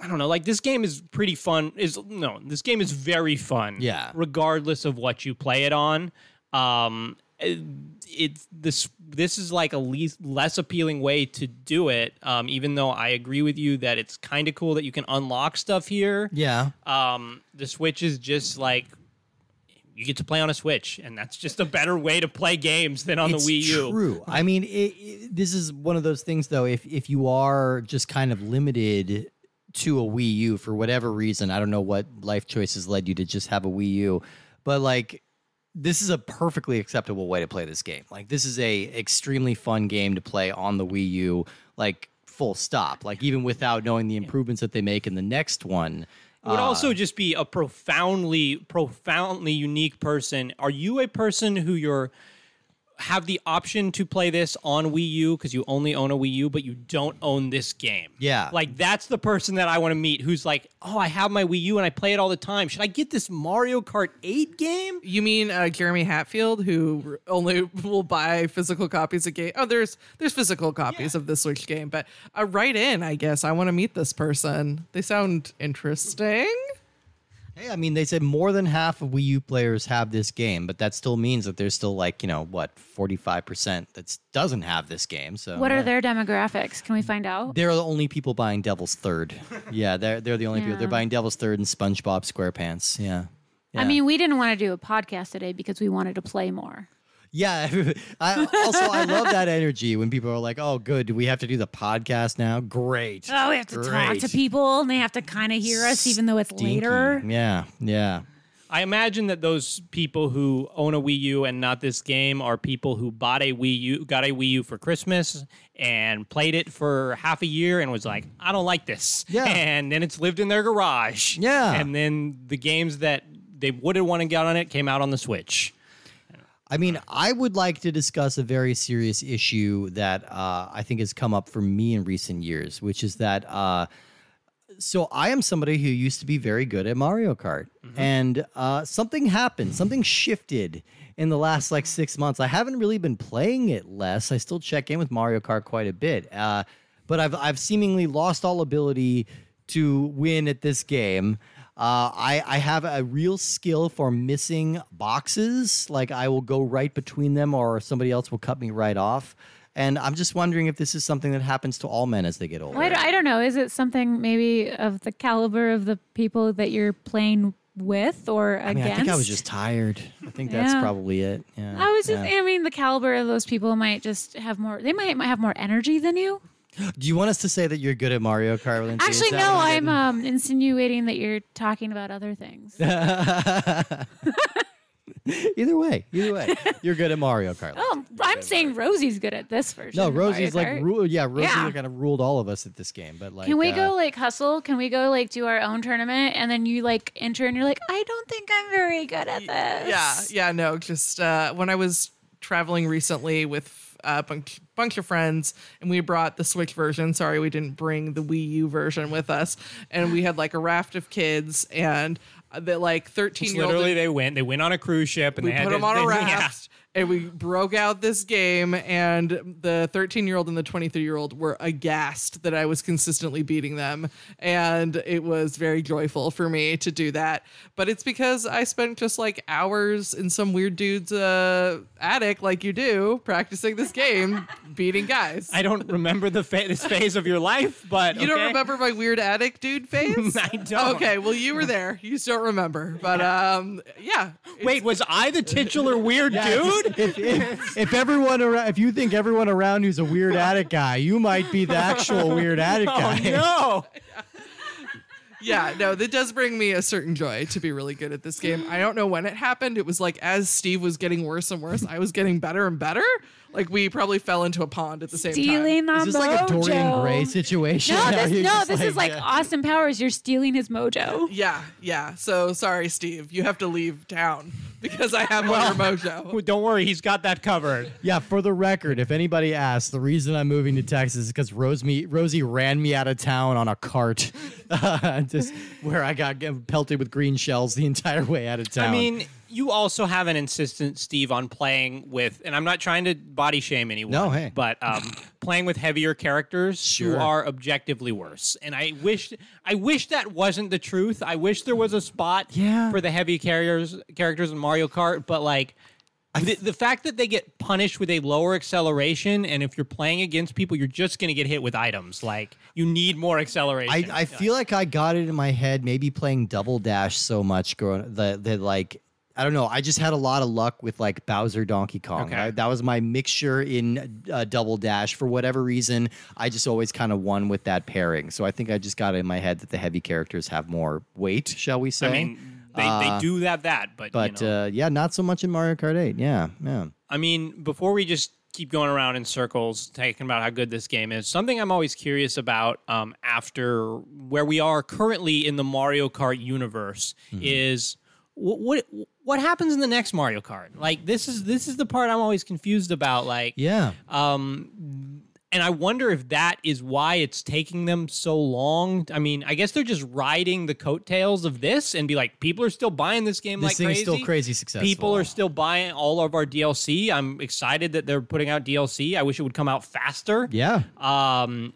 I don't know, like this game is pretty fun. Is no, this game is very fun. Yeah. regardless of what you play it on. Um, it's this. This is like a least less appealing way to do it. Um, even though I agree with you that it's kind of cool that you can unlock stuff here. Yeah. Um, the Switch is just like. You get to play on a Switch, and that's just a better way to play games than on it's the Wii U. True. I mean, it, it- this is one of those things, though. If if you are just kind of limited to a Wii U for whatever reason, I don't know what life choices led you to just have a Wii U, but like this is a perfectly acceptable way to play this game. Like this is a extremely fun game to play on the Wii U. Like full stop. Like even without knowing the improvements that they make in the next one. It would uh, also just be a profoundly, profoundly unique person. Are you a person who you're have the option to play this on Wii U because you only own a Wii U, but you don't own this game? Yeah. like that's the person that I want to meet. Who's like, oh, I have my Wii U and I play it all the time. Should I get this Mario Kart Eight game? You mean uh, Jeremy Hatfield, who only will buy physical copies of game? Oh, there's there's physical copies of the Switch game, but uh, write in. I guess I want to meet this person. They sound interesting. Hey, I mean, they said more than half of Wii U players have this game, but that still means that there's still like, you know, what, 45% that doesn't have this game. So What yeah. are their demographics? Can we find out? They're the only people buying Devil's Third. yeah, they're they're the only people. They're buying Devil's Third and SpongeBob SquarePants. Yeah. I mean, we didn't want to do a podcast today because we wanted to play more. Yeah. I, also, I love that energy when people are like, "Oh, good. Do we have to do the podcast now? Great. Oh, we have to talk to people and they have to kind of hear us even though it's Stinky. later. Yeah. Yeah. I imagine that those people who own a Wii U and not this game are people who bought a Wii U, got a Wii U for Christmas and played it for half a year and was like, I don't like this. Yeah. And then it's lived in their garage. Yeah. And then the games that they wouldn't want to get on it came out on the Switch. I mean, I would like to discuss a very serious issue that uh, I think has come up for me in recent years, which is that. Uh, so I am somebody who used to be very good at Mario Kart, and uh, something happened. Something shifted in the last like six months. I haven't really been playing it less. I still check in with Mario Kart quite a bit, uh, but I've I've seemingly lost all ability to win at this game. Uh, I, I have a real skill for missing boxes. Like I will go right between them, or somebody else will cut me right off. And I'm just wondering if this is something that happens to all men as they get older. I, don't, I don't know. Is it something maybe of the caliber of the people that you're playing with or I against? mean, I think I was just tired. I think that's Yeah. probably it. Yeah. I was just. yeah. I mean, the caliber of those people might just have more. They might, might have more energy than you. Do you want us to say that you're good at Mario Kart? Lindsay? Is Actually, no. I'm um, insinuating that you're talking about other things. either way, either way, you're good at Mario Kart. oh, I'm saying Rosie's good at this version. no, of Mario Rosie's like, Kart. ru- yeah, Rosie Yeah. kind of ruled all of us at this game. But like, Can we uh, go like hustle? Can we go like do our own tournament and then you like enter and you're like, I don't think I'm very good at this. Yeah, yeah, no, just uh, when I was traveling recently with a bunch, bunch of friends and we brought the Switch version. Sorry, we didn't bring the Wii U version with us. And we had like a raft of kids and uh, the like 13 year old. Literally, they went. They went on a cruise ship and we they had put to, them on a raft and we broke out this game and the 13 year old and the 23 year old were aghast that i was consistently beating them and it was very joyful for me to do that. But it's because i spent just like hours in some weird dude's uh, attic like you do practicing this game beating guys. I don't remember the fa- this phase of your life, but you don't remember my weird attic dude phase? I don't. okay well you were there. You just don't remember but um yeah. Wait, was I the titular weird dude? If, if, if everyone around, if you think everyone around who's a weird attic guy, you might be the actual weird attic Oh guy. no! yeah, no, that does bring me a certain joy to be really good at this game. I don't know when it happened. It was like as Steve was getting worse and worse, I was getting better and better. Like we probably fell into a pond at the same Stealing time. the Is this like a Dorian mojo. Gray situation? No, this, no, just this is like uh, Austin Powers. You're stealing his mojo. Yeah, yeah. So sorry, Steve. You have to leave town because I have all your mojo. Don't worry, he's got that covered. Yeah, for the record, if anybody asks, the reason I'm moving to Texas is because Rosie, Rosie ran me out of town on a cart, just where I got pelted with green shells the entire way out of town. I mean, you also have an insistence, Steve on playing with, and I'm not trying to body shame anyone. No, hey. but um, playing with heavier characters Sure. who are objectively worse. And I wish, I wish that wasn't the truth. I wish there was a spot Yeah. for the heavy carriers characters in Mario Kart, but like. The, the fact that they get punished with a lower acceleration, and if you're playing against people, you're just going to get hit with items. Like you need more acceleration. I, I feel like I got it in my head, maybe playing Double Dash so much growing that that like I don't know. I just had a lot of luck with like Bowser Donkey Kong. Okay. right? That was my mixture in uh, Double Dash. For whatever reason, I just always kind of won with that pairing. So I think I just got it in my head that the heavy characters have more weight, shall we say? I mean, they, Uh, they do that that, but but you know. uh, yeah, not so much in Mario Kart 8. Yeah, yeah. I mean, before we just keep going around in circles talking about how good this game is, something I'm always curious about um, after where we are currently in the Mario Kart universe Mm-hmm. is what, what what happens in the next Mario Kart? Like this is this is the part I'm always confused about. Like Yeah. um, and I wonder if that is why it's taking them so long. I mean, I guess they're just riding the coattails of this and be like, people are still buying this game This like thing crazy. is still crazy successful. People are still buying all of our DLC. I'm excited that they're putting out DLC. I wish it would come out faster. Yeah. Um,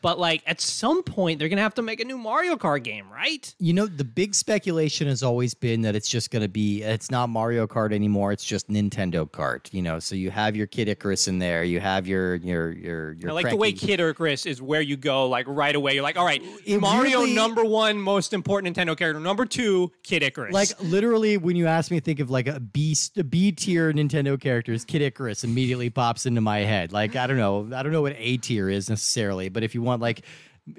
but like at some point, they're gonna have to make a new Mario Kart game, right? You know, the big speculation has always been that it's just to be, it's not Mario Kart anymore. It's just Nintendo Kart. You know, so you have your Kid Icarus in there. You have your, your, your, your. I like the way Kid Icarus is where you go like right away. You're like, all right, It Mario really- number one most important Nintendo character. Number two, Kid Icarus. Like literally, when you ask me to think of like a B a B tier Nintendo characters, Kid Icarus immediately pops into my head. Like I don't know, I don't know what A tier is necessarily, but if you want like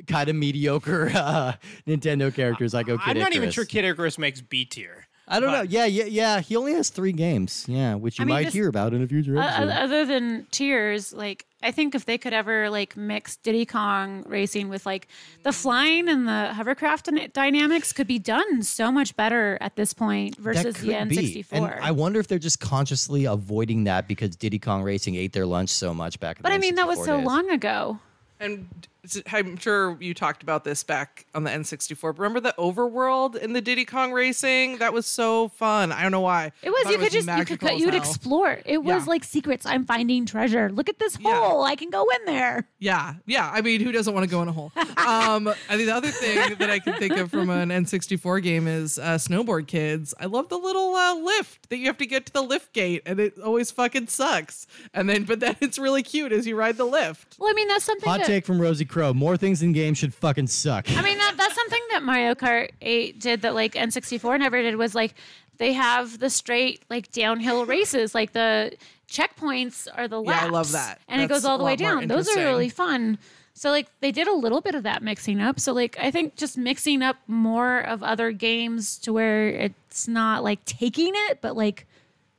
kind of mediocre uh, Nintendo characters, I go Kid I'm not even Icarus. sure Kid Icarus makes B tier. I don't know. Yeah, yeah, yeah. He only has three games. Yeah, which you I mean, might just- hear about in a future O- episode. o- other than Tears, like I think if they could ever like mix Diddy Kong racing with like the flying and the hovercraft dyna- dynamics could be done so much better at this point versus the N64. And I wonder if they're just consciously avoiding that because Diddy Kong Racing ate their lunch so much back. In but the I mean, that was so days. long ago. And I'm sure you talked about this back on the N64. Remember the overworld in the Diddy Kong racing? That was so fun. I don't know why. It was Thought you could just you could cut, you'd explore. It was Yeah. like secrets. I'm finding treasure. Look at this Yeah. hole. I can go in there. Yeah, yeah. I mean, who doesn't want to go in a hole? Um, I think the other thing that I can think of from an N64 game is uh, Snowboard Kids. I love the little uh, lift that you have to get to the lift gate, and it always fucking sucks. And then, but then it's really cute as you ride the lift. Well, I mean that's something. Hot that, take from Rosie Crow: More things in games should fucking suck. I mean that that's something that Mario Kart 8 did that like N64 never did was like they have the straight like downhill races. Like the checkpoints are the Yeah, laps. I love that. and it goes all the way down. Those are really fun. So like they did a little bit of that mixing up. So like I think just mixing up more of other games to where it's not like taking it but like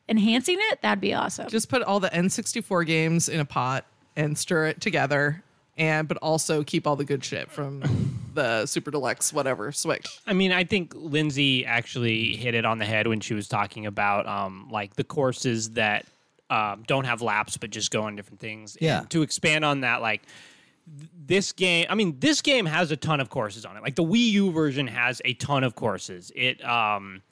enhancing it that'd be awesome. Just put all the N64 games in a pot and stir it together, and but also keep all the good shit from the Super Deluxe whatever Switch. I mean, I think Lindsay actually hit it on the head when she was talking about um, like the courses that um, don't have laps but just go on different things. Yeah. And to expand on that, like th- this game, I mean, this game has a ton of courses on it. Like the Wii U version has a ton of courses. It um,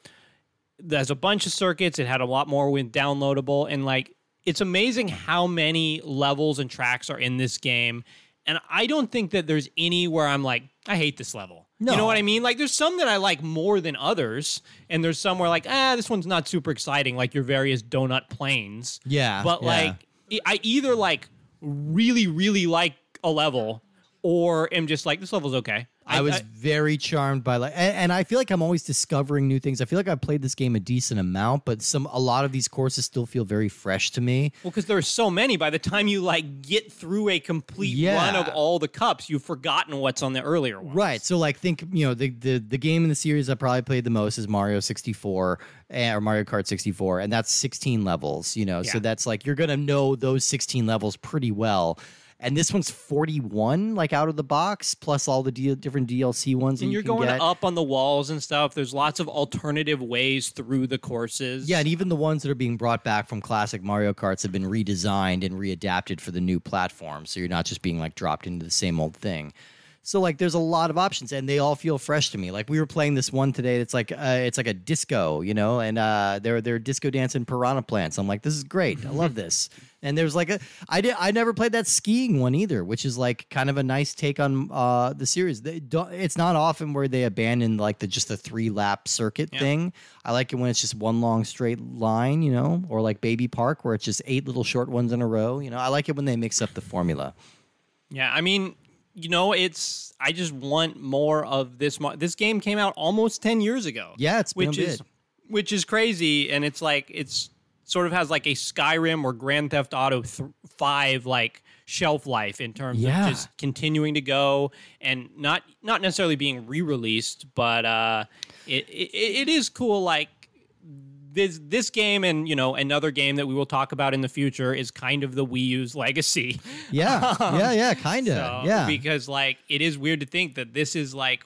there's a bunch of circuits. It had a lot more with downloadable, and like it's amazing how many levels and tracks are in this game. And I don't think that there's any where I'm like, I hate this level. No. You know what I mean? Like there's some that I like more than others, and there's some where like, ah, this one's not super exciting, like your various Donut Plains. Yeah, But yeah. like I either like really, really like a level or am just like, this level's okay. I was very charmed by like, and, and I feel like I'm always discovering new things. I feel like I've played this game a decent amount, but some a lot of these courses still feel very fresh to me. Well, because there are so many. By the time you like get through a complete Yeah. run of all the cups, you've forgotten what's on the earlier ones. Right. So like think, you know, the the the game in the series I probably played the most is Mario 64 eh, or Mario Kart 64 and that's 16 levels, you know. So that's like you're going to know those 16 levels pretty well. And this one's 41 like out of the box plus all the D- different DLC ones And you you're can going get. up on the walls and stuff. There's lots of alternative ways through the courses. Yeah, and even the ones that are being brought back from classic Mario Karts have been redesigned and readapted for the new platform. So you're not just being like dropped into the same old thing. So like there's a lot of options and they all feel fresh to me. Like we were playing this one today that's like uh, it's like a disco, you know, and uh they're they're disco dancing piranha plants. I'm like this is great. I love this. And there's like a I did I never played that skiing one either, which is like kind of a nice take on uh the series. They don't, it's not often where they abandon like the just the three lap circuit thing. I like it when it's just one long straight line, you know, or like Baby Park where it's just eight little short ones in a row. You know, I like it when they mix up the formula. Yeah, I mean, you know, it's I just want more of this. Mo- this game came out almost ten years ago. Yeah, it's which is bit. which is crazy, and it's like it's sort of has like a Skyrim or Grand Theft Auto th- Five like shelf life in terms Yeah. of just continuing to go and not not necessarily being re-released, but uh, it, it it is cool like this this game and you know another game that we will talk about in the future is kind of the Wii U's legacy. Um, yeah, yeah, yeah, kind of. So, yeah, Because like it is weird to think that this is like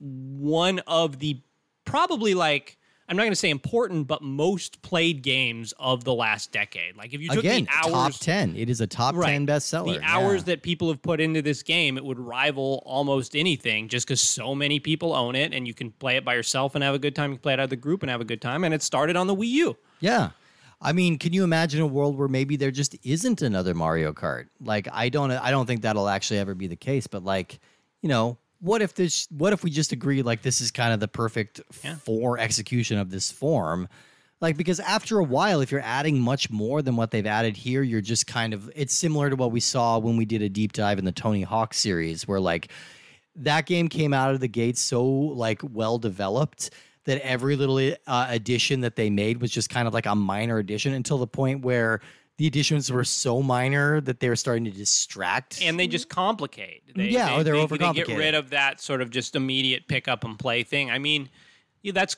one of the probably like I'm not going to say important, but most played games of the last decade. Like if you took again, the hours, top ten. It is a top Right. ten bestseller. the hours that people have put into this game, it would rival almost anything just because so many people own it and you can play it by yourself and have a good time. You can play it out of the group and have a good time. And it started on the Wii U. Yeah. I mean, can you imagine a world where maybe there just isn't another Mario Kart? Like I don't I don't think that'll actually ever be the case, but like, you know, what if this what if we just agree like this is kind of the perfect Yeah. for execution of this form? Like because after a while if you're adding much more than what they've added here, you're just kind of it's similar to what we saw when we did a deep dive in the Tony Hawk series where like that game came out of the gate so like well developed that every little uh, addition that they made was just kind of like a minor addition until the point where the additions were so minor that they were starting to distract. and they just complicate. Mm, they, Yeah, they, or they're they, They get rid of that sort of just immediate pick up and play thing. I mean, yeah, that's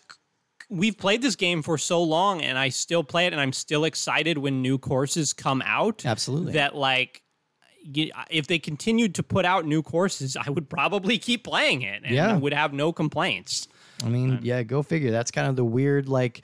we've played this game for so long and I still play it and I'm still excited when new courses come out. Absolutely. That like if they continued to put out new courses, I would probably keep playing it and Yeah. would have no complaints. I mean, yeah, go figure. That's kind of the weird, like,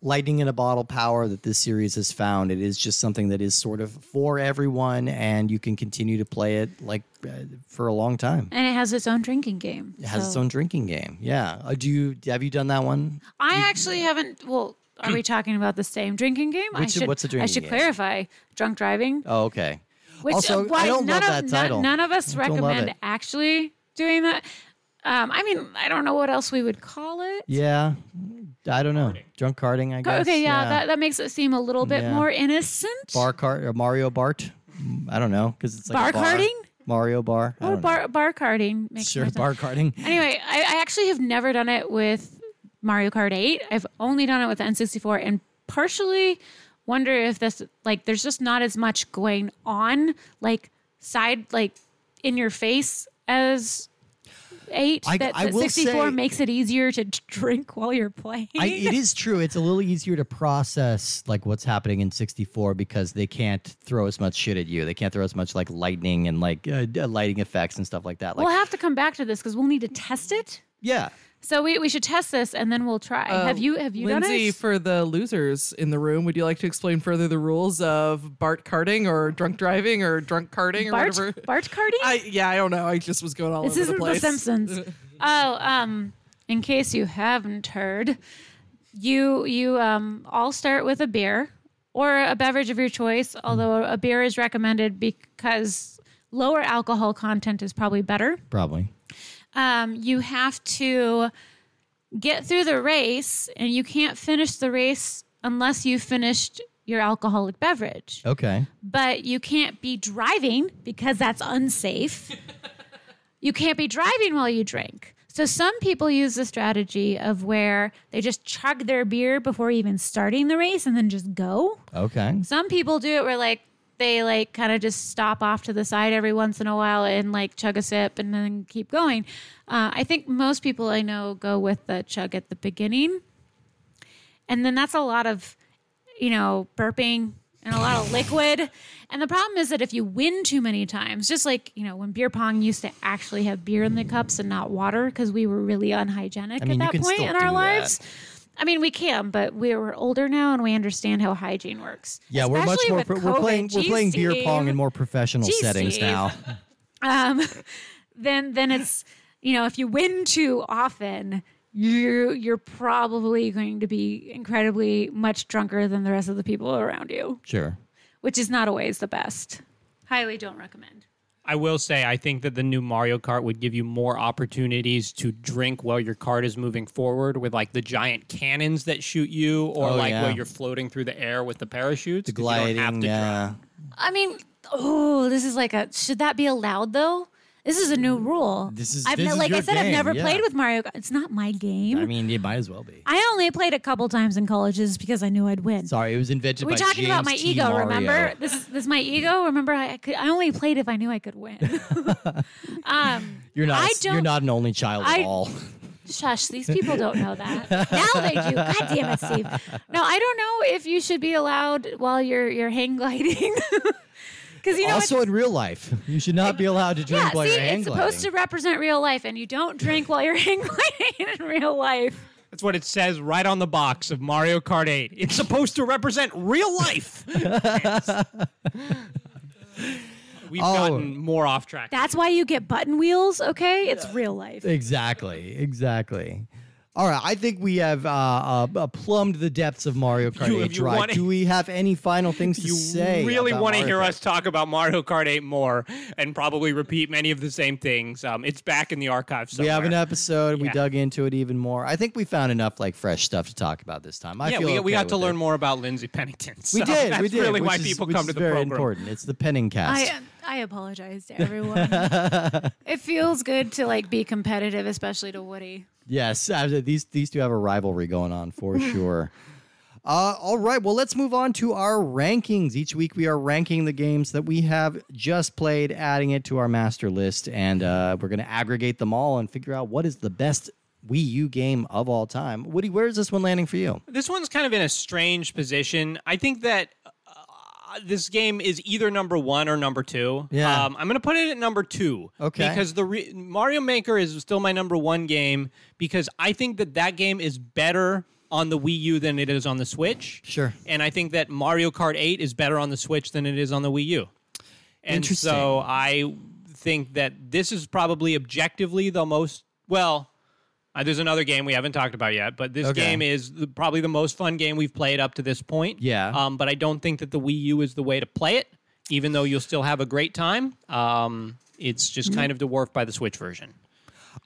lightning in a bottle power that this series has found. It is just something that is sort of for everyone, and you can continue to play it like uh, for a long time. And it has its own drinking game. It has its own drinking game. Yeah. Uh, do you have you done that one? I actually haven't. Well, are we talking about the same drinking game? I Which- should, what's the I should game? clarify. Drunk driving. Oh, okay. Which Also, uh, I why don't love of that title. None, none of us I recommend actually doing that. Um, I mean, I don't know what else we would call it. Yeah. I don't know. Drunk karting, I guess. Okay, yeah, That, that makes it seem a little bit Yeah. more innocent. bar kart or Mario Bart. Mm, I don't know because it's like Bar a bar karting? Mario bar. I or don't know. bar bar karting makes Sure, more sense. bar karting. Anyway, I, I actually have never done it with Mario Kart 8. I've only done it with the N64 and partially wonder if this like there's just not as much going on like side like in your face as 8 I- that, I that will 64 say- makes it easier to drink while you're playing. I, it is true. It's a little easier to process like what's happening in 64 because they can't throw as much shit at you. They can't throw as much like lightning and like uh, lighting effects and stuff like that. Like, we'll have to come back to this cuz we'll need to test it. yeah, So we, we should test this and then we'll try. Uh, have you have you done Lindsay, it? for the losers in the room, would you like to explain further the rules of Bart karting or drunk driving or drunk karting or Bart whatever? Bart karting? I yeah, I don't know. I just was going all This over isn't the the. Simpsons. oh, um, in case you haven't heard, you you um all start with a beer or a beverage of your choice. Although a beer is recommended because lower alcohol content is probably better. probably. Um, you have to get through the race, and you can't finish the race unless you finished your alcoholic beverage Okay. but you can't be driving because that's unsafe. you can't be driving while you drink. So some people use the strategy of where they just chug their beer before even starting the race and then just go. Okay. Some people do it where like they like kind of just stop off to the side every once in a while and like chug a sip and then keep going. Uh, I think most people I know go with the chug at the beginning. And then that's a lot of, you know, burping and a lot of liquid. And the problem is that if you win too many times, just like, you know, when beer pong used to actually have beer in the cups and not water because we were really unhygienic I mean, at that point in our that. I mean, we can, but we're older now and we understand how hygiene works. Yeah, we're much more. Pro- we're playing. We're playing beer pong in more professional Jeez, settings Steve. now. um, then then it's you know if you win too often you you're probably going to be incredibly much drunker than the rest of the people around you Sure. which is not always the best highly don't recommend I will say, I think that the new Mario Kart would give you more opportunities to drink while your cart is moving forward with like the giant cannons that shoot you, or Oh, like yeah. where you're floating through the air with the parachutes. The 'cause you don't have gliding. to Yeah. drive. i mean oh this is like a should that be allowed though this is a new rule This is- I've this ne- is like i your said i've game, never yeah. played with mario Kart. it's not my game I mean, it might as well be. I only played a couple times in colleges because i knew i'd win Sorry, it was invented We're by talking about my T. ego, Mario. remember? This is this is my ego. Remember, I, I could I only played if I knew I could win. um, You're not. I you're not an only child I- at all. shush, these people don't know that. now they do. God damn it, Steve. No, I don't know if you should be allowed while you're you're hang gliding. Because you know also, in real life, you should not be allowed to drink yeah, while see, you're hang it's supposed to represent real life, and you don't drink while you're hang gliding in real life. That's what it says right on the box of Mario Kart 8. It's supposed to represent real life. We've Oh. gotten more off track. That's why you get button wheels. Okay, it's real life. Exactly. Exactly. All right, I think we have uh, uh, uh, plumbed the depths of Mario Kart You- 8 Drive. wanna- Do we have any final things to say? you really want to hear Kart? us talk about Mario Kart 8 more and probably repeat many of the same things. Um, it's back in the archive We have an episode. We dug into it even more. I think we found enough like fresh stuff to talk about this time. I yeah, feel we, we got to learn it. more about Lindsay Pennington. We did. That's we did. really why is- people come to the very program. important. It's the penning cast. I I apologize to everyone. it feels good to like be competitive, especially to Woody. Yes, uh, these these two have a rivalry going on for sure. Uh, all right, well, let's move on to our rankings. Each week, we are ranking the games that we have just played, adding it to our master list, and uh, we're going to aggregate them all and figure out what is the best Wii U game of all time. Woody, where is this one landing for you? This one's kind of in a strange position. I think that this game is either number one or number two. Yeah. Um, I'm going to put it at number two. Okay. Because the re- Mario Maker is still my number one game because I think that that game is better on the Wii U than it is on the Switch. Sure. And I think that Mario Kart 8 is better on the Switch than it is on the Wii U. And Interesting. so I think that this is probably objectively the most well. Uh, there's another game we haven't talked about yet, but this Okay. game is the, probably the most fun game we've played up to this point. Yeah. Um, but I don't think that the Wii U is the way to play it, even though you'll still have a great time. Um, it's just kind of dwarfed by the Switch version.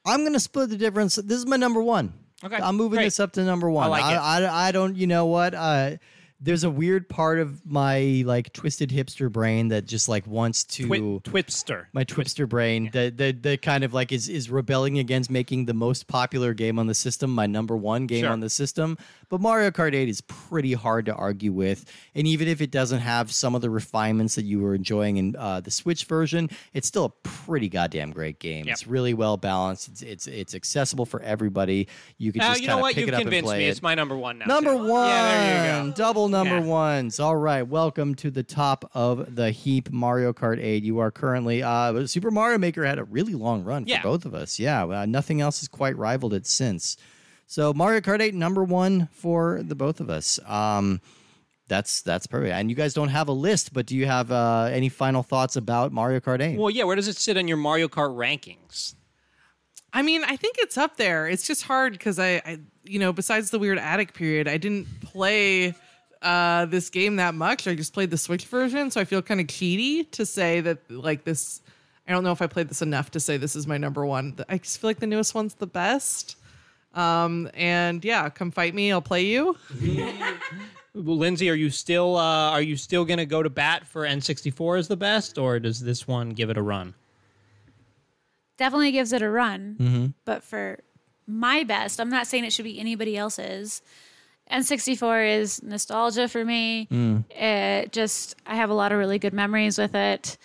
I'm gonna split the difference. This is my number one. Okay, I'm moving great. this up to number one. I like I, it. I, I don't. You know what? Uh, there's a weird part of my like twisted hipster brain that just like wants to. Twi- Twipster. my twipster brain that, that that kind of like is is rebelling against making the most popular game on the system my number one game Sure. on the system but mario kart 8 is pretty hard to argue with and even if it doesn't have some of the refinements that you were enjoying in uh, the switch version it's still a pretty goddamn great game Yep. it's really well balanced it's it's, it's accessible for everybody you can Uh, just you kind know of what? pick You've it up and play me. it. It's my number one now. Number too. one. Yeah, there you go. Double number Yeah. ones. All right. Welcome to the top of the heap, Mario Kart 8. You are currently, uh, Super Mario Maker had a really long run Yeah. for both of us. Yeah. Uh, nothing else has quite rivaled it since. So Mario Kart 8, number one for the both of us. Um, that's that's perfect. And you guys don't have a list, but do you have uh, any final thoughts about Mario Kart 8? Well, yeah. Where does it sit on your Mario Kart rankings? I mean, I think it's up there. It's just hard because I, I, you know, besides the weird attic period, I didn't play uh, this game that much. I just played the Switch version, so I feel kind of cheaty to say that like this. I don't know if I played this enough to say this is my number one. I just feel like the newest one's the best. Um, and yeah, come fight me. I'll play you. Well, Lindsay, are you still uh, are you still going to go to bat for N64 as the best, or does this one give it a run? Definitely gives it a run. Mm-hmm. But for my best, I'm not saying it should be anybody else's. N64 is nostalgia for me. Mm. It just, I have a lot of really good memories with it.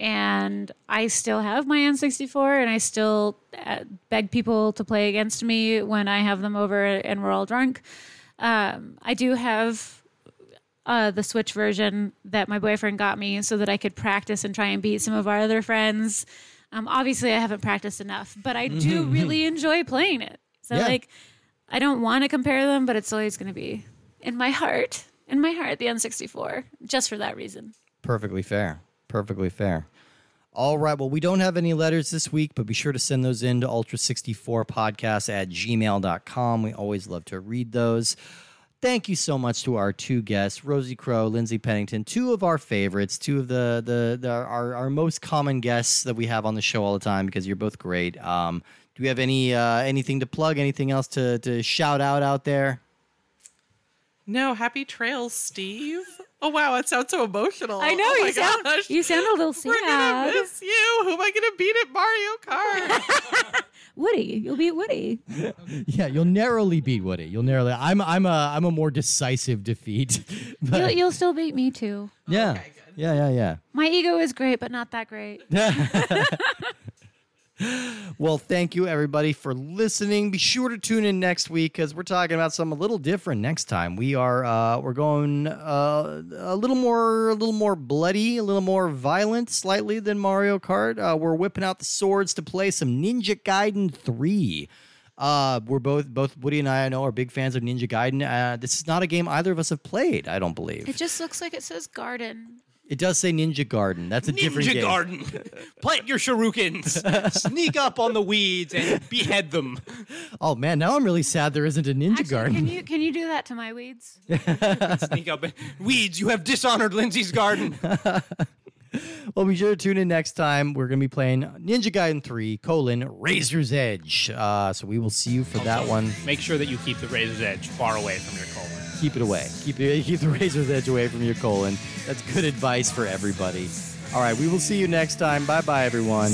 And I still have my N64 and I still uh, beg people to play against me when I have them over and we're all drunk. Um, I do have uh, the Switch version that my boyfriend got me so that I could practice and try and beat some of our other friends. Um, obviously, I haven't practiced enough, but I do really enjoy playing it. So, Yeah. like, I don't want to compare them, but it's always going to be in my heart, in my heart, the N64, just for that reason. Perfectly fair. Perfectly fair. All right. Well, we don't have any letters this week, but be sure to send those in to ultra64podcast at gmail.com. We always love to read those. Thank you so much to our two guests, Rosie Crow, Lindsay Pennington, two of our favorites, two of the the, the our, our most common guests that we have on the show all the time because you're both great. Um, do we have any uh, anything to plug? Anything else to to shout out out there? No, happy trails, Steve. Oh wow, it sounds so emotional. I know oh you sound gosh. you sound a little sad. We're gonna miss you. Who am I gonna beat at Mario Kart? Woody, you'll beat Woody. Yeah, you'll narrowly beat Woody. You'll narrowly. I'm I'm a I'm a more decisive defeat. But- You'll, you'll still beat me too. yeah, Okay, good. yeah, yeah, yeah. My ego is great, but not that great. Well, thank you everybody for listening. Be sure to tune in next week because we're talking about something a little different next time. We are uh, we're going uh, a little more a little more bloody, a little more violent, slightly than Mario Kart. Uh, we're whipping out the swords to play some Ninja Gaiden three. Uh, we're both both Woody and I, I know are big fans of Ninja Gaiden. Uh, this is not a game either of us have played. I don't believe It just looks like it says garden. It does say Ninja Garden. That's a different Ninja game. Garden. Plant your shurikens. Sneak up on the weeds and behead them. Oh man, now I'm really sad there isn't a Ninja Actually, Garden. can you can you do that to my weeds? Sneak up. Weeds, you have dishonored Lindsay's garden. Well, be sure to tune in next time. We're going to be playing Ninja Gaiden 3, colon, Razor's Edge. Uh, so we will see you for that one. Make sure that you keep the razor's edge far away from your colon. Keep it away. Keep, keep the Razor's Edge away from your colon. That's good advice for everybody. All right, we will see you next time. Bye bye, everyone.